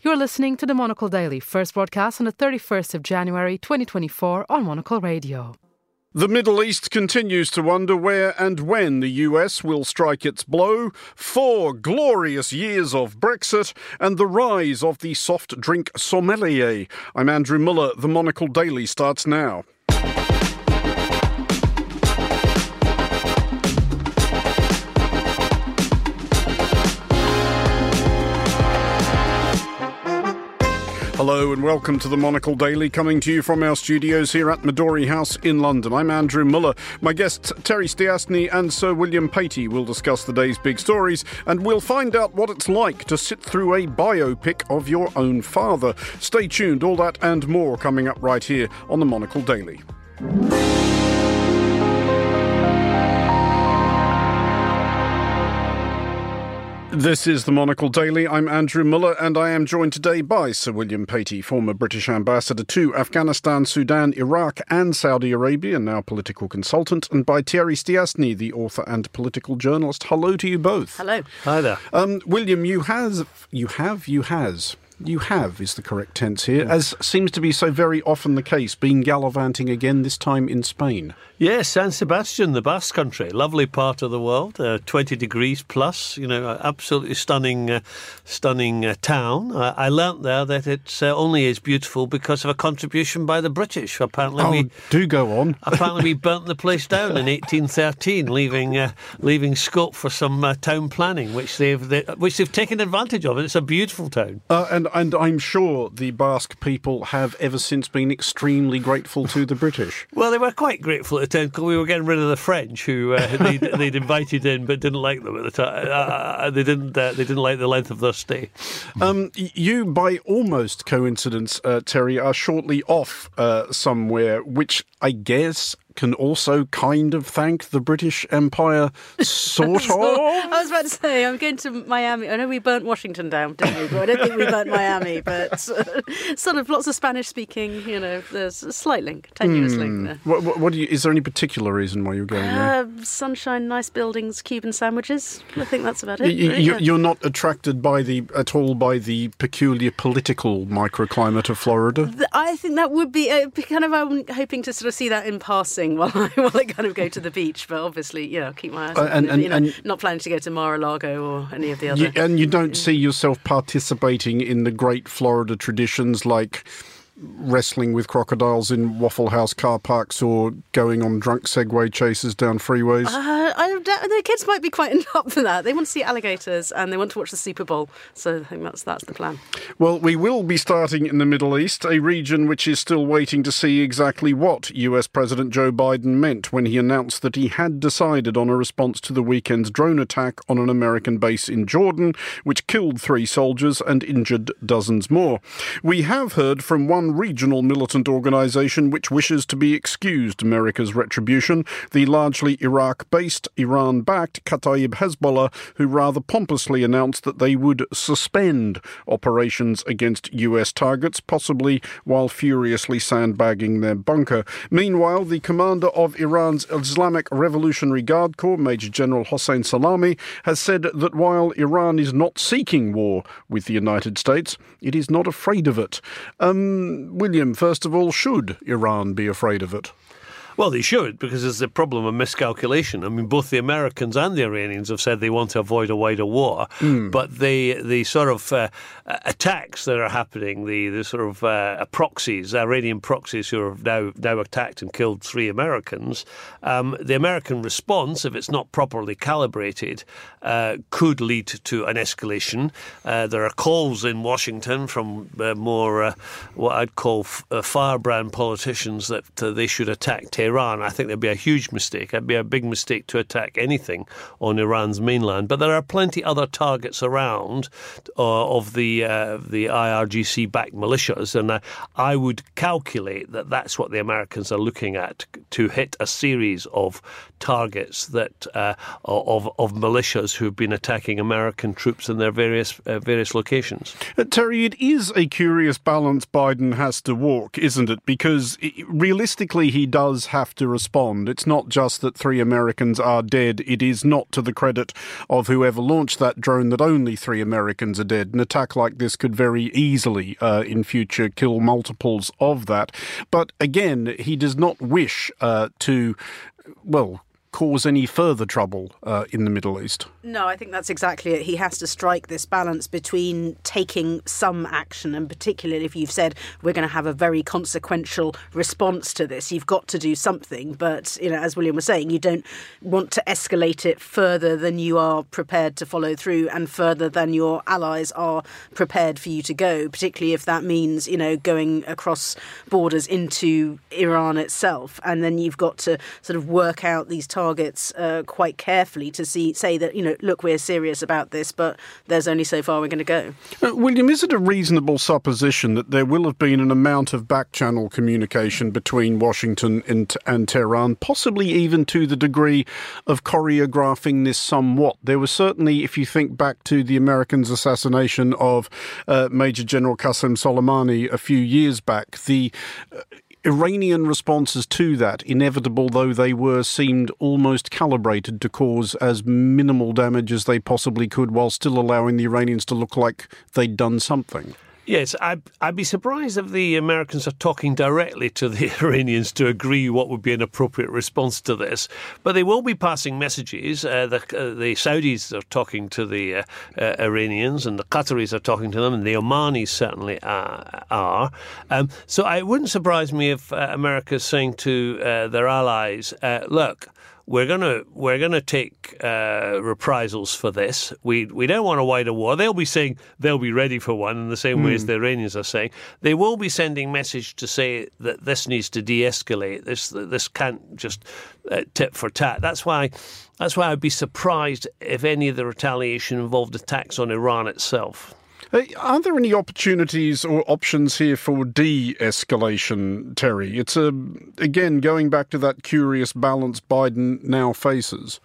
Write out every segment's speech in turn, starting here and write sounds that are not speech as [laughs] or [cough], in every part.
You're listening to the Monocle Daily, first broadcast on the 31st of January 2024 on Monocle Radio. The Middle East continues to wonder where and when the US will strike its blow. Four glorious years of Brexit and the rise of the soft drink sommelier. I'm Andrew Muller. The Monocle Daily starts now. Hello and welcome to the Monocle Daily, coming to you from our studios here at Midori House in London. I'm Andrew Muller. My guests Terry Stiastny and Sir William Patey will discuss the day's big stories, and we'll find out what it's like to sit through a biopic of your own father. Stay tuned, all that and more coming up right here on the Monocle Daily. This is the Monocle Daily. I'm Andrew Muller, and I am joined today by Sir William Patey, former British ambassador to Afghanistan, Sudan, Iraq, and Saudi Arabia, and now political consultant, and by Terry Stiastny, the author and political journalist. Hello to you both. Hello. Hi there. Um, William, you has, you have, you has. You have is the correct tense here, as seems to be so very often the case, been gallivanting again, this time in Spain. Yes, San Sebastian, the Basque Country, lovely part of the world, uh, 20 degrees plus, you know, absolutely stunning, uh, stunning uh, town. I, I learnt there that it uh, only is beautiful because of a contribution by the British. Apparently, Oh, we do go on. [laughs] apparently we burnt the place down in 1813, leaving uh, leaving scope for some uh, town planning, which they've they, which they've taken advantage of. And it's a beautiful town. Uh, and and I'm sure the Basque people have ever since been extremely grateful to the British. Well, they were quite grateful because we were getting rid of the French, who uh, they'd, [laughs] they'd invited in but didn't like them at the time. Uh, they didn't. Uh, they didn't like the length of their stay. Um, you, by almost coincidence, uh, Terry, are shortly off uh, somewhere, which I guess can also kind of thank the British Empire, [laughs] sort of. I was about to say, I'm going to Miami. I know we burnt Washington down, didn't we? But I don't think we burnt Miami. [laughs] But uh, sort of lots of Spanish speaking, you know, there's a slight link, tenuous link there. What, what, what do you, is there any particular reason why you're going there? Uh, sunshine, nice buildings, Cuban sandwiches. I think that's about it. You, yeah. you're not attracted by the at all by the peculiar political microclimate of Florida. I think that would be, uh, be kind of. I'm hoping to sort of see that in passing while I [laughs] while I kind of go to the beach. But obviously, you know, keep my eyes. Uh, open, and- and- you know, and- not planning to go to Mar-a-Lago or any of the other. You, and you don't see yourself participating in the great Florida traditions like wrestling with crocodiles in Waffle House car parks or going on drunk Segway chases down freeways. Uh, I the kids might be quite [laughs] up for that. They want to see alligators and they want to watch the Super Bowl. So I think that's that's the plan. Well, we will be starting in the Middle East, a region which is still waiting to see exactly what US President Joe Biden meant when he announced that he had decided on a response to the weekend's drone attack on an American base in Jordan, which killed three soldiers and injured dozens more. We have heard from one regional militant organization which wishes to be excused America's retribution, the largely Iraq based, Iran backed Kataib Hezbollah, who rather pompously announced that they would suspend operations against US targets, possibly while furiously sandbagging their bunker. Meanwhile, the commander of Iran's Islamic Revolutionary Guard Corps, Major General Hossein Salami, has said that while Iran is not seeking war with the United States, it is not afraid of it. Um, William, first of all, should Iran be afraid of it? Well, they should, because there's a problem of miscalculation. I mean, both the Americans and the Iranians have said they want to avoid a wider war, but the the sort of uh, attacks that are happening, the the sort of uh, proxies, Iranian proxies who have now now attacked and killed three Americans, um, the American response, if it's not properly calibrated, uh, could lead to an escalation. Uh, there are calls in Washington from uh, more uh, what I'd call f- uh, firebrand politicians that uh, they should attack Tehran. I think that'd be a huge mistake. It'd be a big mistake to attack anything on Iran's mainland. But there are plenty other targets around uh, of the uh, the IRGC-backed militias, and I, I would calculate that that's what the Americans are looking at to hit a series of targets that uh, of of militias who've been attacking American troops in their various uh, various locations. Uh, Terry, it is a curious balance Biden has to walk, isn't it? Because realistically, he does have to respond. It's not just that three Americans are dead. It is not to the credit of whoever launched that drone that only three Americans are dead. An attack like this could very easily, uh, in future, kill multiples of that. But again, he does not wish uh, to, well, cause any further trouble uh, in the Middle East. No, I think that's exactly it. He has to strike this balance between taking some action, and particularly if you've said we're going to have a very consequential response to this, you've got to do something. But you know, as William was saying, you don't want to escalate it further than you are prepared to follow through, and further than your allies are prepared for you to go. Particularly if that means you know going across borders into Iran itself, and then you've got to sort of work out these targets uh, quite carefully to see say that you know look we're serious about this, but there's only so far we're going to go. Uh, William, is it a reasonable supposition that there will have been an amount of back channel communication between Washington and, and Tehran, possibly even to the degree of choreographing this somewhat? There was certainly, if you think back to the Americans' assassination of uh, Major General Qasem Soleimani a few years back, the uh, Iranian responses to that, inevitable though they were, seemed almost calibrated to cause as minimal damage as they possibly could while still allowing the Iranians to look like they'd done something. Yes, I'd, I'd be surprised if the Americans are talking directly to the [laughs] Iranians to agree what would be an appropriate response to this. But they will be passing messages. Uh, the, uh, the Saudis are talking to the uh, uh Iranians, and the Qataris are talking to them, and the Omanis certainly are. are. Um, so it wouldn't surprise me if uh, America is saying to uh, their allies, look, we're gonna we're gonna take uh, reprisals for this. We we don't want a wider war. They'll be saying they'll be ready for one in the same mm. way as hmm. the Iranians are saying. They will be sending message to say that this needs to de-escalate. This this can't just uh, tit for tat. That's why. That's why I'd be surprised if any of the retaliation involved attacks on Iran itself. Uh, are there any opportunities or options here for de-escalation, Terry? It's a again going back to that curious balance Biden now faces.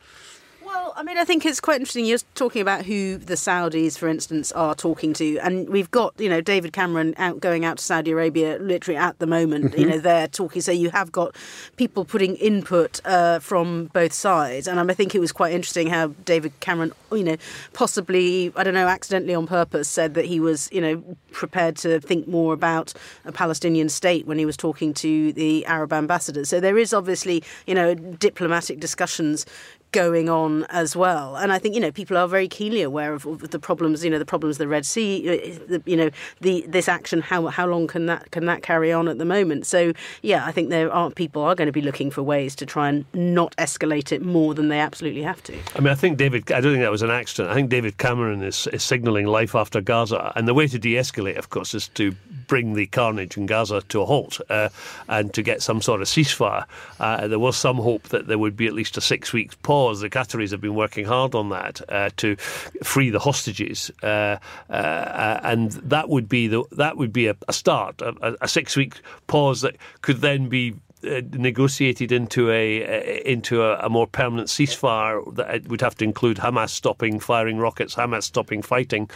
I mean, I think it's quite interesting. You're talking about who the Saudis, for instance, are talking to, and we've got you know David Cameron out going out to Saudi Arabia literally at the moment. Mm-hmm. You know, they're talking. So you have got people putting input uh, from both sides, and I think it was quite interesting how David Cameron, you know, possibly I don't know, accidentally on purpose, said that he was you know prepared to think more about a Palestinian state when he was talking to the Arab ambassadors. So there is obviously you know diplomatic discussions going on as well. And I think you know people are very keenly aware of, the problems. You know the problems of the Red Sea. Uh, you know the this action. How how long can that can that carry on at the moment? So yeah, I think there are people are going to be looking for ways to try and not escalate it more than they absolutely have to. I mean, I think David. I don't think that was an accident. I think David Cameron is, is signalling life after Gaza, and the way to de-escalate, of course, is to bring the carnage in Gaza to a halt uh, and to get some sort of ceasefire. Uh, there was some hope that there would be at least a six weeks pause The Qataris have been working hard on that uh, to free the hostages, uh, uh, and that would be the that would be a, a start, a, a six week pause that could then be uh, negotiated into a into a, a, more permanent ceasefire that would have to include Hamas stopping firing rockets, Hamas stopping fighting,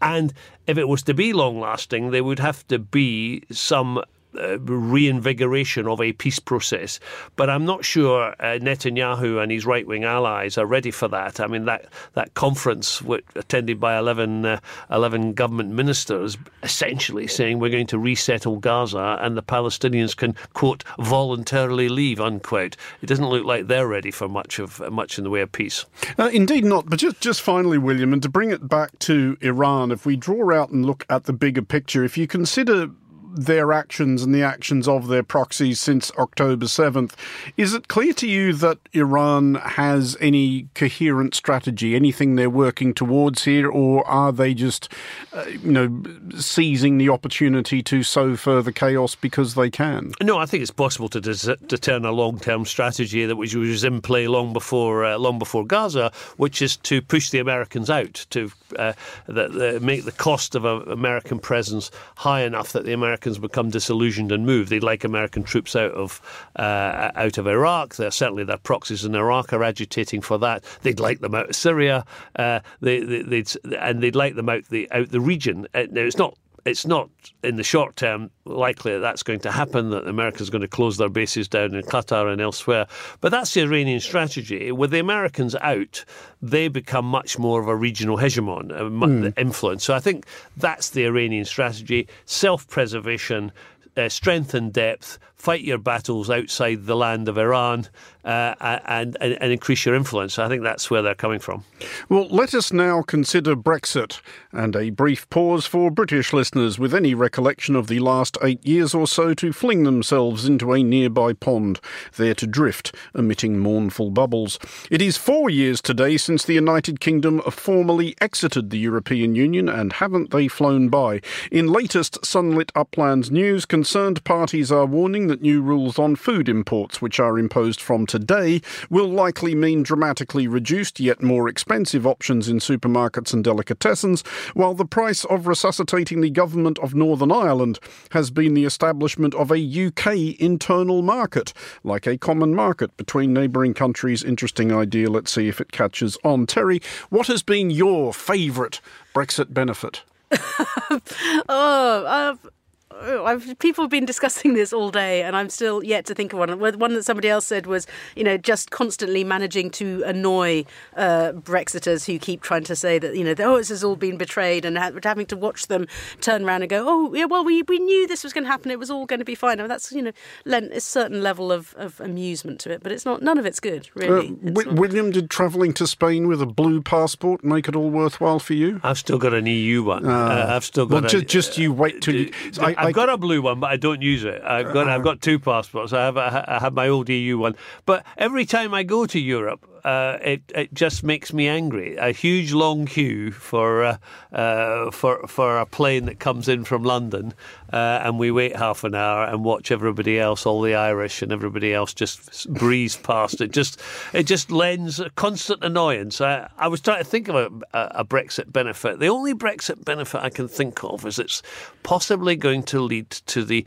and if it was to be long lasting, there would have to be some uh, reinvigoration of a peace process. But I'm not sure uh, Netanyahu and his right wing allies are ready for that. I mean, that, that conference attended by 11, uh, 11 government ministers essentially saying we're going to resettle Gaza and the Palestinians can, quote, voluntarily leave, unquote. It doesn't look like they're ready for much of much in the way of peace. Uh, indeed not. But just, just finally, William, and to bring it back to Iran, if we draw out and look at the bigger picture, if you consider their actions and the actions of their proxies since October 7th. Is it clear to you that Iran has any coherent strategy, anything they're working towards here, or are they just, uh, you know, seizing the opportunity to sow further chaos because they can? No, I think it's possible to, turn a long-term strategy that was, was in play long before uh, long before Gaza, which is to push the Americans out, to uh, the, the, make the cost of an American presence high enough that the Americans Americans become disillusioned and move. They'd like American troops out of uh, out of Iraq. They're, certainly their proxies in Iraq are agitating for that. They'd like them out of Syria. Uh, they, they, they'd, and they'd like them out the out the region. Uh, now it's not it's not in the short term likely that that's going to happen, that America's going to close their bases down in Qatar and elsewhere. But that's the Iranian strategy. With the Americans out, they become much more of a regional hegemon, a mm. influence. So I think that's the Iranian strategy self preservation, uh, strength and depth, fight your battles outside the land of Iran uh, and, and, and increase your influence. I think that's where they're coming from. Well, let us now consider Brexit and a brief pause for British listeners with any recollection of the last eight years or so to fling themselves into a nearby pond, there to drift, emitting mournful bubbles. It is four years today since the United Kingdom formally exited the European Union, and haven't they flown by? In latest Sunlit Uplands news, concerned parties are warning that new rules on food imports, which are imposed from today, will likely mean dramatically reduced yet more expensive options in supermarkets and delicatessens, while the price of resuscitating the government of Northern Ireland has been the establishment of a UK internal market, like a common market between neighbouring countries. Interesting idea. Let's see if it catches on. Terry, what has been your favourite Brexit benefit? [laughs] oh, uh, I've, people have been discussing this all day, and I'm still yet to think of one. One that somebody else said was, you know, just constantly managing to annoy uh, Brexiters who keep trying to say that, you know, oh, this has all been betrayed, and having to watch them turn around and go, oh, yeah, well, we, we knew this was going to happen. It was all going to be fine. I mean, that's, you know, lent a certain level of, of amusement to it, but it's not. None of it's good, really. Uh, it's w- William, did travelling to Spain with a blue passport make it all worthwhile for you? I've still got an EU one. Uh, uh, I've still got. Well, a, just, just you wait till you. I, I, I've got a blue one, but I don't use it. I've got I've got two passports. I have I have my old EU one, but every time I go to Europe, uh, it it just makes me angry. A huge long queue for uh, uh, for for a plane that comes in from London, uh, and we wait half an hour and watch everybody else, all the Irish and everybody else, just breeze past. It just it just lends a constant annoyance. I, I was trying to think of a, a Brexit benefit. The only Brexit benefit I can think of is it's possibly going to lead to the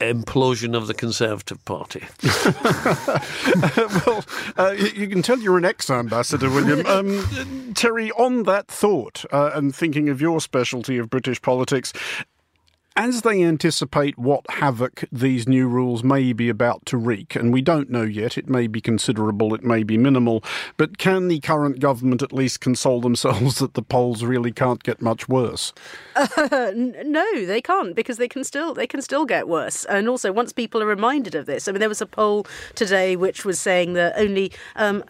implosion of the Conservative Party. [laughs] well, uh, you can tell you're an ex-ambassador, William. [laughs] Um, Terry, on that thought, uh, and thinking of your specialty of British politics, as they anticipate what havoc these new rules may be about to wreak, and we don't know yet, it may be considerable, it may be minimal, but can the current government at least console themselves [laughs] that the polls really can't get much worse? Uh, no, they can't because they can still they can still get worse. And also, once people are reminded of this, I mean, there was a poll today which was saying that only um,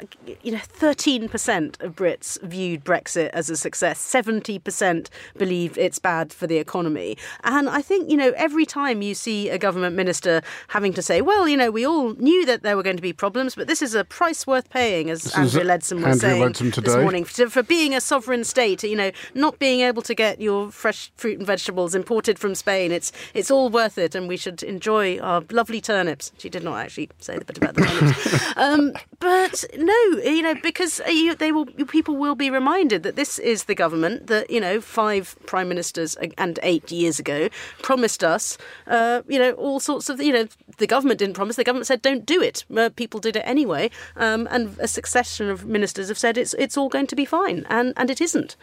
you know thirteen percent of Brits viewed Brexit as a success, seventy percent believed it's bad for the economy, and I think, you know, every time you see a government minister having to say, well, you know, we all knew that there were going to be problems, but this is a price worth paying, as this Andrea Leadsom was Andrea saying this morning, for, for being a sovereign state, you know, not being able to get your fresh fruit and vegetables imported from Spain. It's it's all worth it, and we should enjoy our lovely turnips. She did not actually say the bit about the turnips. [laughs] um, but no, you know, because you, they will, people will be reminded that this is the government that, you know, five prime ministers and eight years ago promised us, uh, you know, all sorts of, you know, the government didn't promise. The government said don't do it. Uh, people did it anyway, um, and a succession of ministers have said it's it's all going to be fine, and and it isn't.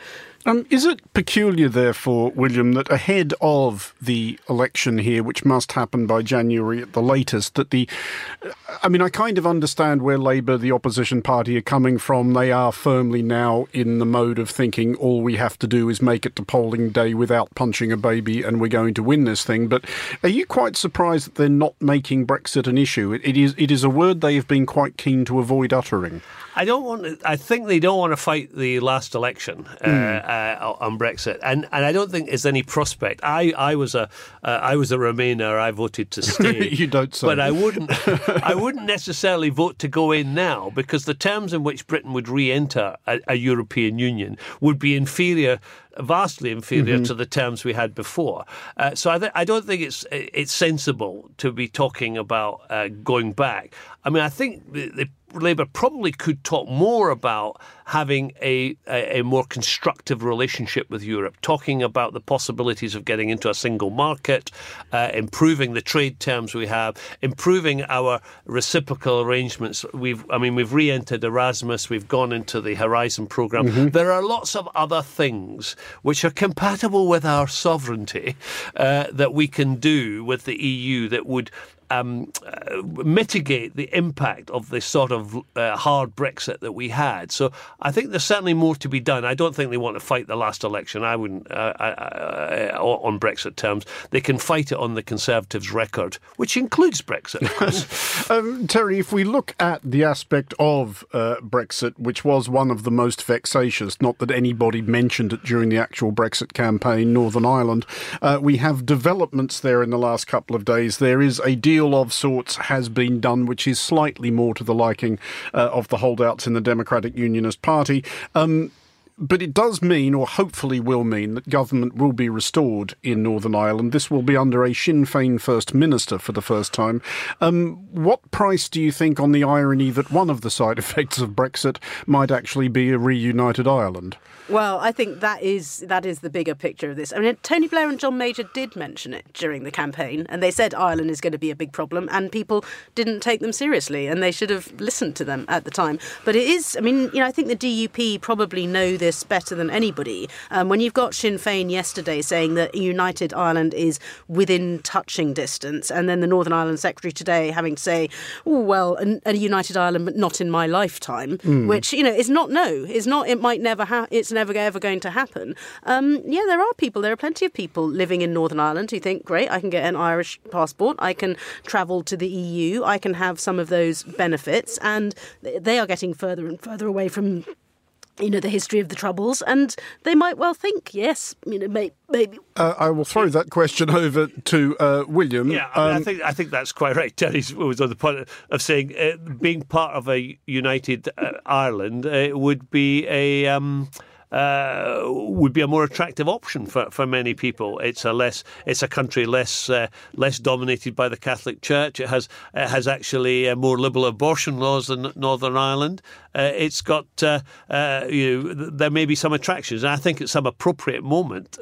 Um, is it peculiar, therefore, William, that ahead of the election here, which must happen by January at the latest, that the. I mean, I kind of understand where Labour, the opposition party, are coming from. They are firmly now in the mode of thinking all we have to do is make it to polling day without punching a baby and we're going to win this thing. But are you quite surprised that they're not making Brexit an issue? it, it is, it is a word they have been quite keen to avoid uttering. I don't want. To, I think they don't want to fight the last election uh, mm. uh, on Brexit, and and I don't think there's any prospect. I I was a uh, I was a Remainer. I voted to [laughs] stay. you don't say. But I wouldn't. [laughs] I wouldn't necessarily vote to go in now because the terms in which Britain would re-enter a, a European Union would be inferior vastly inferior mm-hmm. to the terms we had before. Uh, so I, th- I, don't think it's it's sensible to be talking about uh, going back. I mean, I think the, the Labour probably could talk more about having a, a, a, more constructive relationship with Europe, talking about the possibilities of getting into a single market, uh, improving the trade terms we have, improving our reciprocal arrangements. We've, I mean, we've re-entered Erasmus, we've gone into the Horizon program. Mm-hmm. There are lots of other things which are compatible with our sovereignty uh, that we can do with the EU that would um, uh, mitigate the impact of this sort of uh, hard Brexit that we had. So I think there's certainly more to be done. I don't think they want to fight the last election. I wouldn't uh, uh on Brexit terms. They can fight it on the Conservatives' record, which includes Brexit. [laughs] um, Terry, if we look at the aspect of uh, Brexit, which was one of the most vexatious, not that anybody mentioned it during the actual Brexit campaign, Northern Ireland, uh, we have developments there in the last couple of days. There is a deal deal of sorts has been done, which is slightly more to the liking uh, of the holdouts in the Democratic Unionist Party. Um, but it does mean, or hopefully will mean, that government will be restored in Northern Ireland. This will be under a Sinn Féin First Minister for the first time. Um, what price do you think on the irony that one of the side [laughs] effects of Brexit might actually be a reunited Ireland? Well, I think that is that is the bigger picture of this. I mean, Tony Blair and John Major did mention it during the campaign, and they said Ireland is going to be a big problem, and people didn't take them seriously, and they should have listened to them at the time. But it is, I mean, you know, I think the DUP probably know this better than anybody. Um, when you've got Sinn Féin yesterday saying that United Ireland is within touching distance, and then the Northern Ireland Secretary today having to say, "Oh well, a, a United Ireland, but not in my lifetime," mm. which you know is not no, is not. It might never have. It's never never ever going to happen. Um, yeah, there are people, there are plenty of people living in Northern Ireland who think, great, I can get an Irish passport, I can travel to the EU, I can have some of those benefits, and they are getting further and further away from you know the history of the troubles, and they might well think, yes, you know, may, maybe. Uh, I will throw that question over to uh, William. Yeah, I, mean, um, I, think I think that's quite right. Terry was on the point of saying uh, being part of a united uh, Ireland uh, would be a. Um, uh, would be a more attractive option for, for many people. It's a less it's a country less uh, less dominated by the Catholic Church. It has it has actually uh, more liberal abortion laws than Northern Ireland. Uh, it's got uh, uh, you know, there may be some attractions, and I think at some appropriate moment,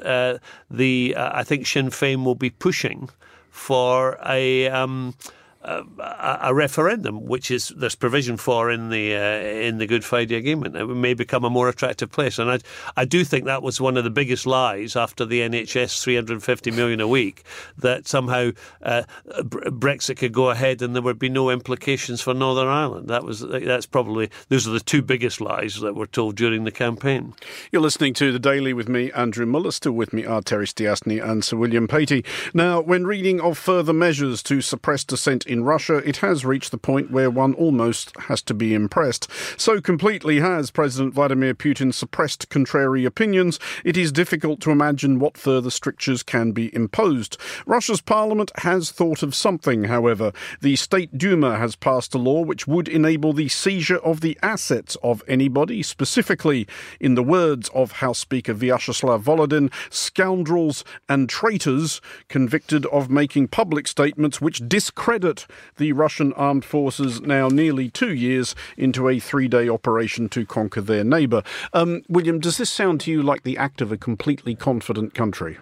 the I think Sinn Féin will be pushing for a. Um, a, referendum, which is there's provision for in the uh, in the Good Friday Agreement. It may become a more attractive place, and I I do think that was one of the biggest lies after the NHS 350 million a week that somehow uh, Brexit could go ahead and there would be no implications for Northern Ireland. That was that's probably those are the two biggest lies that were told during the campaign. You're listening to the Daily with me, Andrew Muller. Still with me are Terry Stiastny and Sir William Patey. Now, when reading of further measures to suppress dissent in Russia, it has reached the point where one almost has to be impressed. So completely has President Vladimir Putin suppressed contrary opinions, it is difficult to imagine what further strictures can be imposed. Russia's parliament has thought of something, however. The State Duma has passed a law which would enable the seizure of the assets of anybody, specifically, in the words of House Speaker Vyacheslav Volodin, scoundrels and traitors convicted of making public statements which discredit the Russian armed forces now nearly two years into a three day operation to conquer their neighbour. Um, William, does this sound to you like the act of a completely confident country?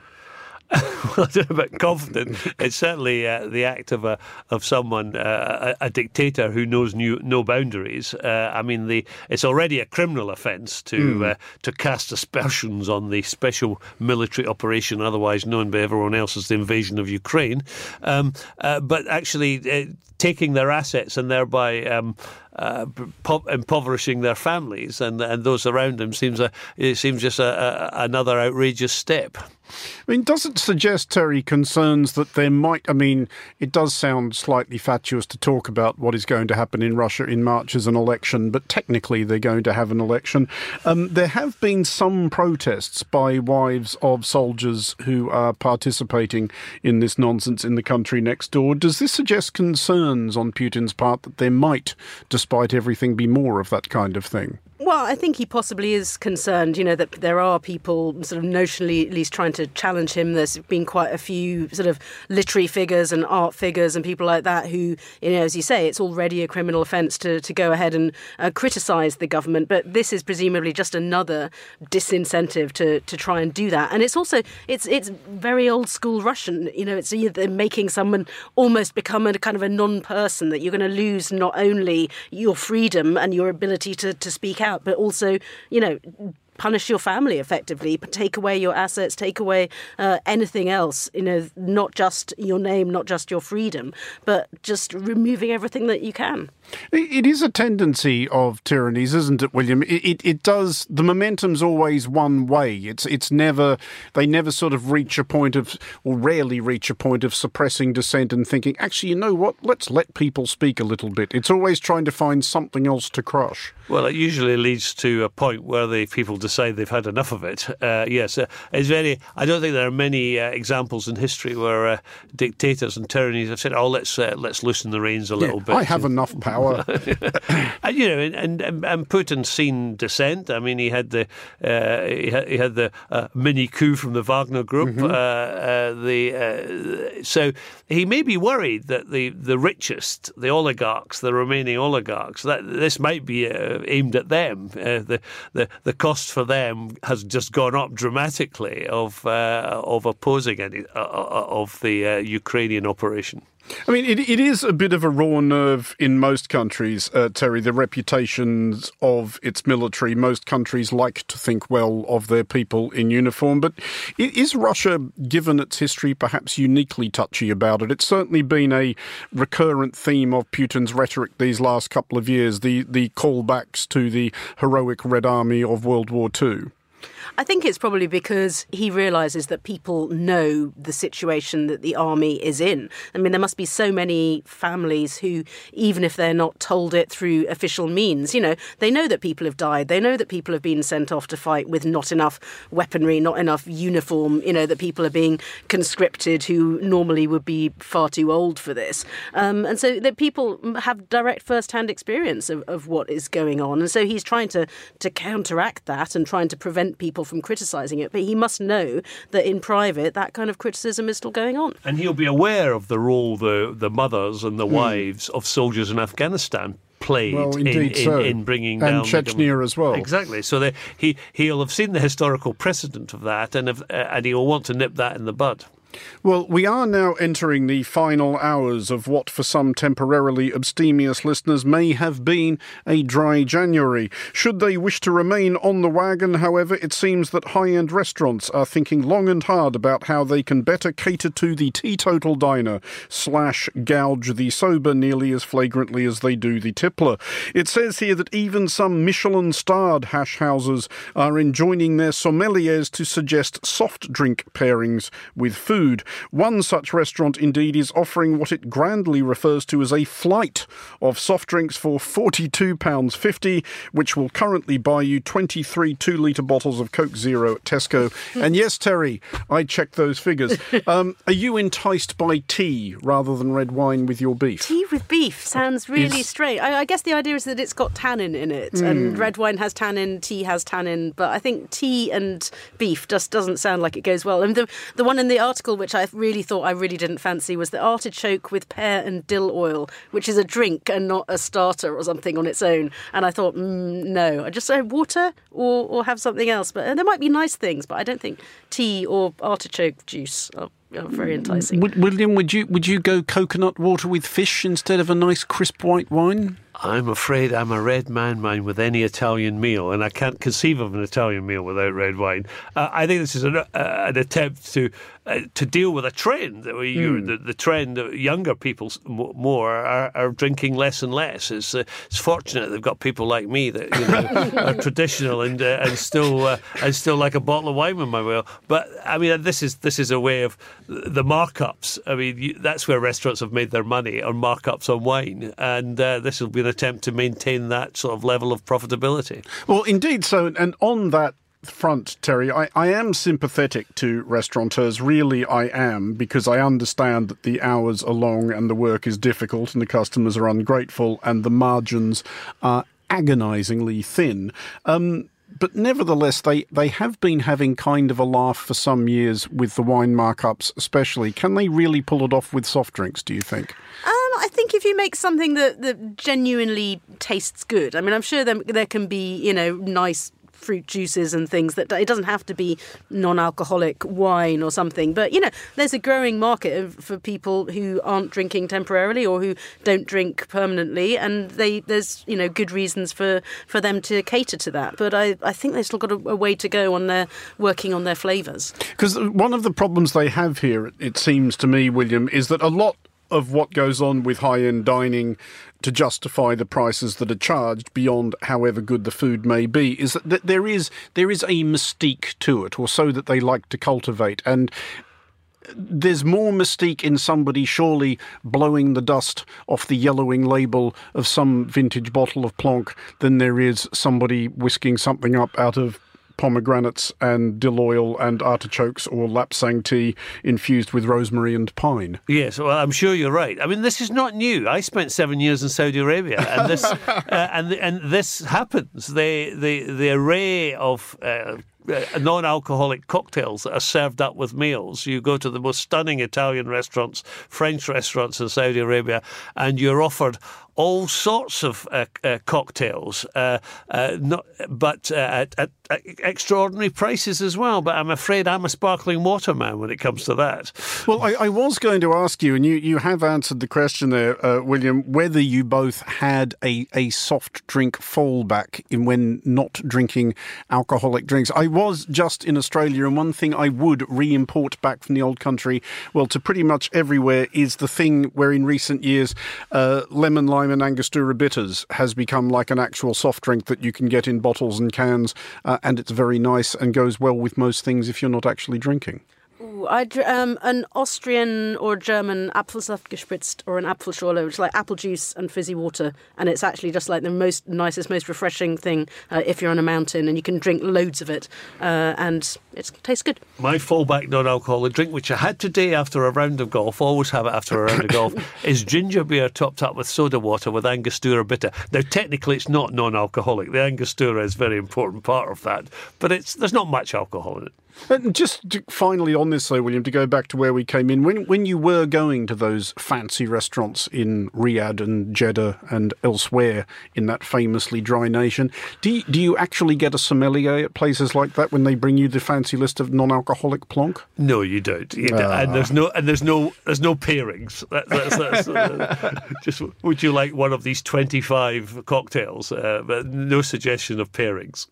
[laughs] well, I don't know about confident. It's certainly uh, the act of a of someone, uh, a, a, dictator who knows new, no boundaries. Uh, I mean, the it's already a criminal offence to mm. to cast aspersions on the special military operation, otherwise known by everyone else as the invasion of Ukraine. Um, uh, but actually, uh, taking their assets and thereby um, uh, impoverishing their families and and those around them seems a it seems just a, a, another outrageous step. I mean, does it suggest, Terry, concerns that there might? I mean, it does sound slightly fatuous to talk about what is going to happen in Russia in March as an election, but technically they're going to have an election. Um, there have been some protests by wives of soldiers who are participating in this nonsense in the country next door. Does this suggest concerns on Putin's part that there might, despite everything, be more of that kind of thing? Well, I think he possibly is concerned, you know, that there are people sort of notionally at least trying to challenge him. There's been quite a few sort of literary figures and art figures and people like that who, you know, as you say, it's already a criminal offence to, to go ahead and uh, criticise the government. But this is presumably just another disincentive to, to try and do that. And it's also, it's it's very old school Russian, you know, it's either making someone almost become a kind of a non-person that you're going to lose not only your freedom and your ability to, to speak out, but also, you know, punish your family effectively, take away your assets, take away uh, anything else, you know, not just your name, not just your freedom, but just removing everything that you can. It is a tendency of tyrannies, isn't it, William? It, it, it, does. The momentum's always one way. It's it's never. They never sort of reach a point of, or rarely reach a point of suppressing dissent and thinking, actually, you know what? Let's let people speak a little bit. It's always trying to find something else to crush. Well, it usually leads to a point where the people decide they've had enough of it. Uh, yes, uh, it's very. I don't think there are many uh, examples in history where uh, dictators and tyrannies have said, "Oh, let's uh, let's loosen the reins a yeah, little bit." I have enough power [laughs] and, you know, and, and, and Putin's seen dissent. I mean, he had the uh, he, had, he had the mini coup from the Wagner Group. Mm-hmm. The so he may be worried that the, the richest, the oligarchs, the remaining oligarchs, that this might be aimed at them. the the the cost for them has just gone up dramatically of uh, of opposing any uh, uh, of the Ukrainian operation. I mean, it, it is a bit of a raw nerve in most countries, uh, Terry, the reputations of its military. Most countries like to think well of their people in uniform. But is Russia, given its history, perhaps uniquely touchy about it? It's certainly been a recurrent theme of Putin's rhetoric these last couple of years, the, the callbacks to the heroic Red Army of World War II. I think it's probably because he realizes that people know the situation that the army is in. I mean, there must be so many families who, even if they're not told it through official means, you know, they know that people have died. They know that people have been sent off to fight with not enough weaponry, not enough uniform, you know, that people are being conscripted who normally would be far too old for this. Um, and so that people have direct first hand experience of, of what is going on. And so he's trying to, to counteract that and trying to prevent people from criticising it, but he must know that in private that kind of criticism is still going on. And he'll be aware of the role the, the mothers and the mm. wives of soldiers in Afghanistan played well, in, in, so. in, bringing and down Chechnya as well. Exactly. So the, he he'll have seen the historical precedent of that, and have, uh, and he'll want to nip that in the bud. Well, we are now entering the final hours of what for some temporarily abstemious listeners may have been a dry January. Should they wish to remain on the wagon, however, it seems that high end restaurants are thinking long and hard about how they can better cater to the teetotal diner slash gouge the sober nearly as flagrantly as they do the tippler. It says here that even some Michelin starred hash houses are enjoining their sommeliers to suggest soft drink pairings with food food. One such restaurant, indeed, is offering what it grandly refers to as a flight of soft drinks for £42.50, which will currently buy you 23 two litre bottles of Coke Zero at Tesco. [laughs] and yes, Terry, I checked those figures. [laughs] Um, are you enticed by tea rather than red wine with your beef? Tea with beef sounds really is... strange. I, I, guess the idea is that it's got tannin in it, mm. and hmm. red wine has tannin, tea has tannin, but I think tea and beef just doesn't sound like it goes well. And the, the one in the article which I really thought I really didn't fancy was the artichoke with pear and dill oil, which is a drink and not a starter or something on its own. And I thought, mm, no, I just say water or, or have something else. But uh, there might be nice things, but I don't think tea or artichoke juice are very mm, enticing. William, would you would you go coconut water with fish instead of a nice crisp white wine? I'm afraid I'm a red man, mine, with any Italian meal, and I can't conceive of an Italian meal without red wine. Uh, I think this is an, uh, an attempt to uh, to deal with a trend. Mm. The, the, trend that younger people more are, are, drinking less and less. It's, uh, it's fortunate they've got people like me that you know, [laughs] are traditional and uh, and still uh, and still like a bottle of wine with my meal. But I mean, this is this is a way of the markups. I mean, you, that's where restaurants have made their money on markups on wine, and uh, this will be attempt to maintain that sort of level of profitability. Well, indeed. So, and on that front, Terry, I, I am sympathetic to restaurateurs. Really, I am, because I understand that the hours are long and the work is difficult and the customers are ungrateful and the margins are agonisingly thin. Um, but nevertheless, they, they have been having kind of a laugh for some years with the wine markups, especially. Can they really pull it off with soft drinks, do you think? Um, I think if you make something that, that genuinely tastes good, I mean, I'm sure there, there can be, you know, nice fruit juices and things that it doesn't have to be non-alcoholic wine or something but you know there's a growing market for people who aren't drinking temporarily or who don't drink permanently and they there's you know good reasons for for them to cater to that but i i think they've still got a, a way to go on their working on their flavors. Because one of the problems they have here it seems to me william is that a lot of what goes on with high end dining to justify the prices that are charged beyond however good the food may be is that there is there is a mystique to it or so that they like to cultivate. And there's more mystique in somebody surely blowing the dust off the yellowing label of some vintage bottle of Plonk than there is somebody whisking something up out of pomegranates and dill oil and artichokes or lapsang tea infused with rosemary and pine. Yes, well, I'm sure you're right. I mean, this is not new. I spent seven years in Saudi Arabia, and this [laughs] uh, and and this happens. The the the array of uh, uh, non-alcoholic cocktails that are served up with meals. You go to the most stunning Italian restaurants, French restaurants in Saudi Arabia, and you're offered all sorts of uh, uh, cocktails, uh, uh not, but uh, at, at, extraordinary prices as well. But I'm afraid I'm a sparkling water man when it comes to that. Well, I, I was going to ask you, and you, you have answered the question there, uh, William, whether you both had a, a soft drink fallback in when not drinking alcoholic drinks. I was just in Australia, and one thing I would re import back from the old country, well, to pretty much everywhere, is the thing where in recent years lemon lime and Angostura bitters has become like an actual soft drink that you can get in bottles and cans, uh, and it's very nice and goes well with most things if you're not actually drinking. I um, an Austrian or German Apfelsaft gespritzt or an Apfelschorle, which is like apple juice and fizzy water, and it's actually just like the most nicest, most refreshing thing uh, if you're on a mountain and you can drink loads of it, uh, and it tastes good. My fallback non-alcoholic drink, which I had today after a round of golf, always have it after a round of golf, [laughs] is ginger beer topped up with soda water with Angostura bitter. Now, technically, it's not non-alcoholic. The Angostura is a very important part of that, but it's there's not much alcohol in it. And just finally on this, though, William, to go back to where we came in, when when you were going to those fancy restaurants in Riyadh and Jeddah and elsewhere in that famously dry nation, do you, do you actually get a sommelier at places like that when they bring you the fancy list of non-alcoholic plonk? No, you don't. You don't. And there's no and there's no there's no pairings. That, that's, that's, uh, [laughs] just would you like one of these twenty five cocktails? Uh, but no suggestion of pairings.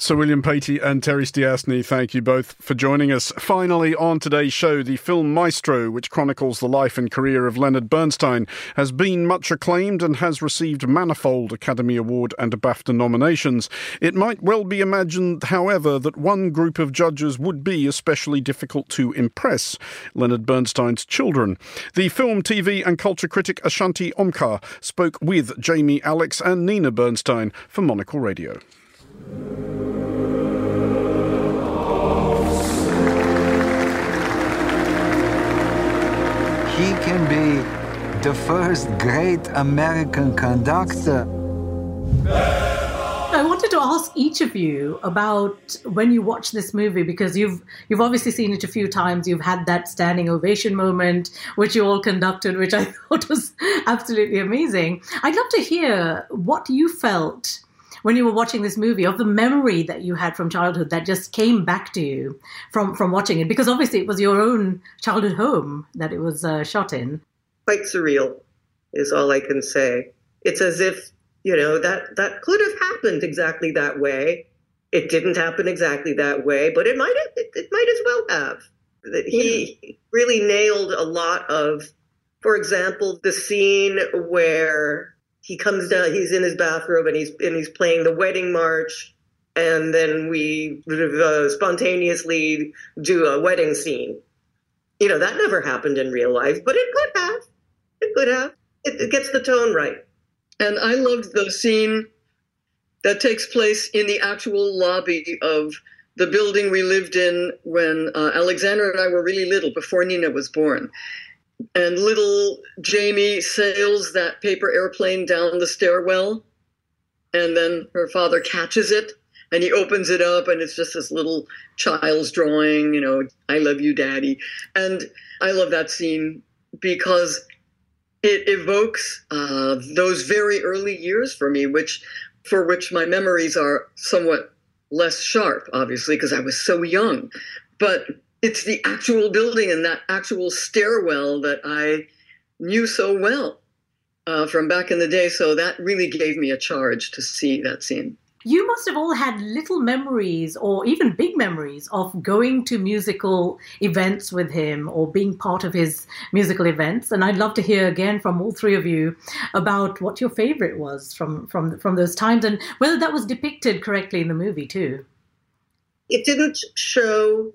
So William Patey and Terry Stiastny, thank you both for joining us. Finally, on today's show, the film Maestro, which chronicles the life and career of Leonard Bernstein, has been much acclaimed and has received manifold Academy Award and BAFTA nominations. It might well be imagined, however, that one group of judges would be especially difficult to impress Leonard Bernstein's children. The film, TV, and culture critic Ashanti Omkar spoke with Jamie Alex and Nina Bernstein for Monocle Radio. He can be the first great American conductor. I wanted to ask each of you about when you watch this movie because you've you've obviously seen it a few times. You've had that standing ovation moment, which you all conducted, which I [laughs] thought was absolutely amazing. I'd love to hear what you felt when you were watching this movie of the memory that you had from childhood that just came back to you from from watching it? Because obviously it was your own childhood home that it was uh, shot in. Quite surreal is all i can say. It's as if you know that that could have happened exactly that way. It didn't happen exactly that way but it might have, it, it might as well have. He really nailed a lot of for example the scene where he comes down he's in his bathrobe and he's and he's playing the wedding march. And then we uh, spontaneously do a wedding scene. You know that never happened in real life but it could have. It could have. It, it gets the tone right. And i loved the scene that takes place in the actual lobby of the building we lived in when uh, alexander and i were really little before nina was born and little Jamie sails that paper airplane down the stairwell. and then her father catches it and he opens it up and it's just this little child's drawing you know i love you daddy and i love that scene because it evokes uh, those very early years for me which for which my memories are somewhat less sharp obviously because i was so young but it's the actual building and that actual stairwell that i knew so well uh, from back in the day. So that really gave me a charge to see that scene. You must have all had little memories or even big memories of going to musical events with him or being part of his musical events. And i'd love to hear again from all three of you about what your favorite was from from from those times and whether that was depicted correctly in the movie too. It didn't show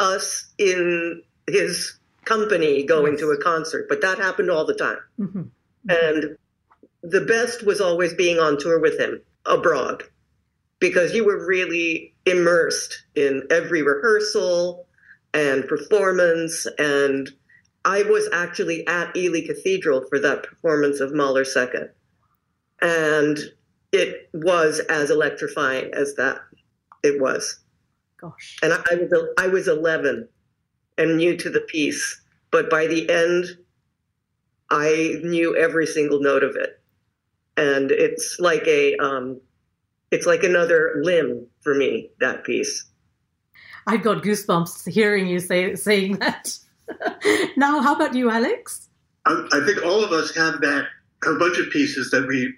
us in his company going yes. to a concert but that happened all the time mm-hmm. and the best was always being on tour with him abroad because you were really immersed in every rehearsal and performance. And I was actually at Ely Cathedral for that performance of Mahler Second. And it was as electrifying as that. It was. Gosh. And I, I was I was 11 and new to the piece, but by the end, I knew every single note of it, and it's like a um, it's like another limb for me that piece. I've got goosebumps hearing you say saying that. [laughs] Now how about you alex? I, I think all of us have that a bunch of pieces that we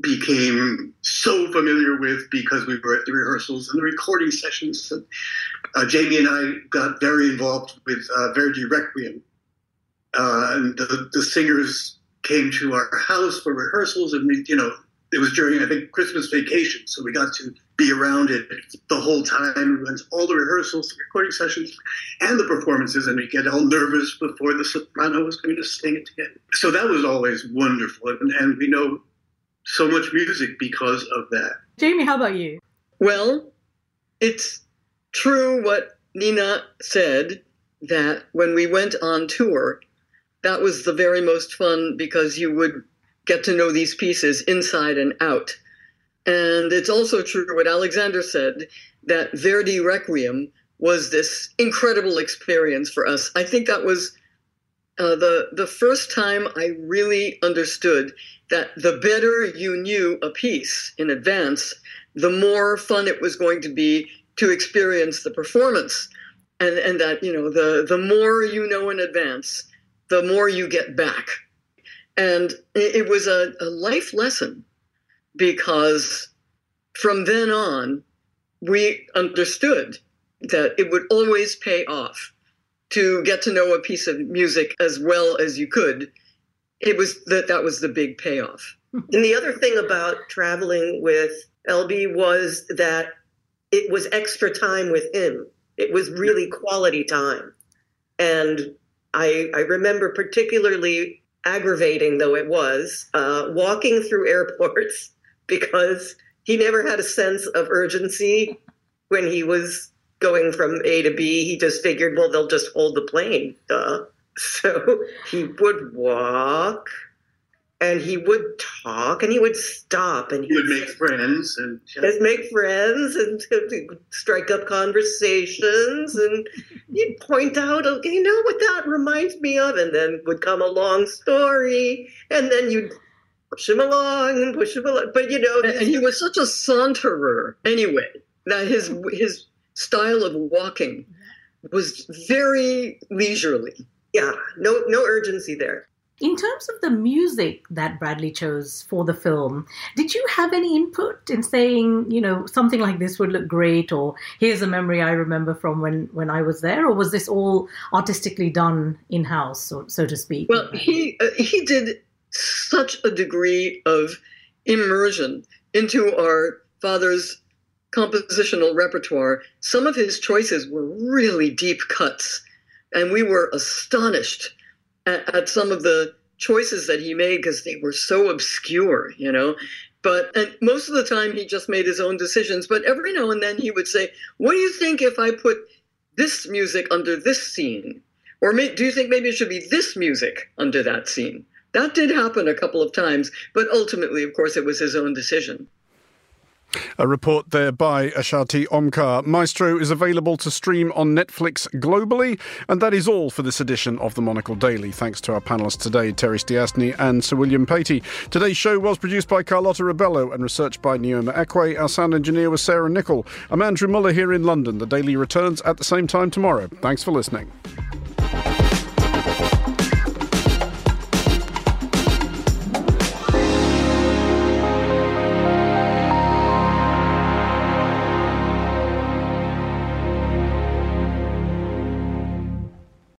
became so familiar with because we were at the rehearsals and the recording sessions. Uh, Jamie and I got very involved with uh, Verdi Requiem. Uh, and the, the singers came to our house for rehearsals, and we, you know, it was during I think Christmas vacation, so we got to be around it the whole time. We went to all the rehearsals, the recording sessions, and the performances, and we get all nervous before the soprano was going to sing it again. So that was always wonderful, and, and we know so much music because of that. Jamie, how about you? Well, it's true what Nina said that when we went on tour, that was the very most fun because you would get to know these pieces inside and out. And it's also true what Alexander said that Verdi Requiem was this incredible experience for us. I think that was uh, the the first time I really understood that the better you knew a piece in advance, the more fun it was going to be to experience the performance, and and that you know the the more you know in advance, the more you get back. And it was a, a life lesson because from then on, we understood that it would always pay off to get to know a piece of music as well as you could. It was that that was the big payoff. [laughs] And the other thing about traveling with LB was that it was extra time with him. It was really quality time. And I, I remember particularly aggravating though it was, uh, walking through [laughs] airports because he never had a sense of urgency when he was going from A to B. He just figured, well, they'll just hold the plane. Duh. [laughs] So he would walk and he would talk and he would stop and he, would make friends and just make friends and strike up conversations and he'd point out okay you know what that reminds me of and then would come a long story and then you'd push him along and push him along but you know and he was such a saunterer anyway that his his style of walking was very leisurely. Yeah no no urgency there. In terms of the music that Bradley chose for the film, did you have any input in saying, you know, something like this would look great, or here's a memory I remember from when, when I was there, or was this all artistically done in house, so, so to speak? Well, he uh, he did such a degree of immersion into our father's compositional repertoire. Some of his choices were really deep cuts, and we were astonished at, at some of the choices that he made because they were so obscure, you know. But and most of the time he just made his own decisions. But every now and then he would say, "What do you think if I put this music under this scene?" Or may, do you think maybe it should be this music under that scene? That did happen a couple of times, but ultimately, of course, it was his own decision. A report there by Ashanti Omkar. Maestro is available to stream on Netflix globally. And that is all for this edition of the Monocle Daily. Thanks to our panellists today, Terry Stiastny and Sir William Patey. Today's show was produced by Carlotta Ribello and researched by Neoma Ekwe. Our sound engineer was Sarah Nichol. I'm Andrew Mueller here in London. The Daily returns at the same time tomorrow. Thanks for listening.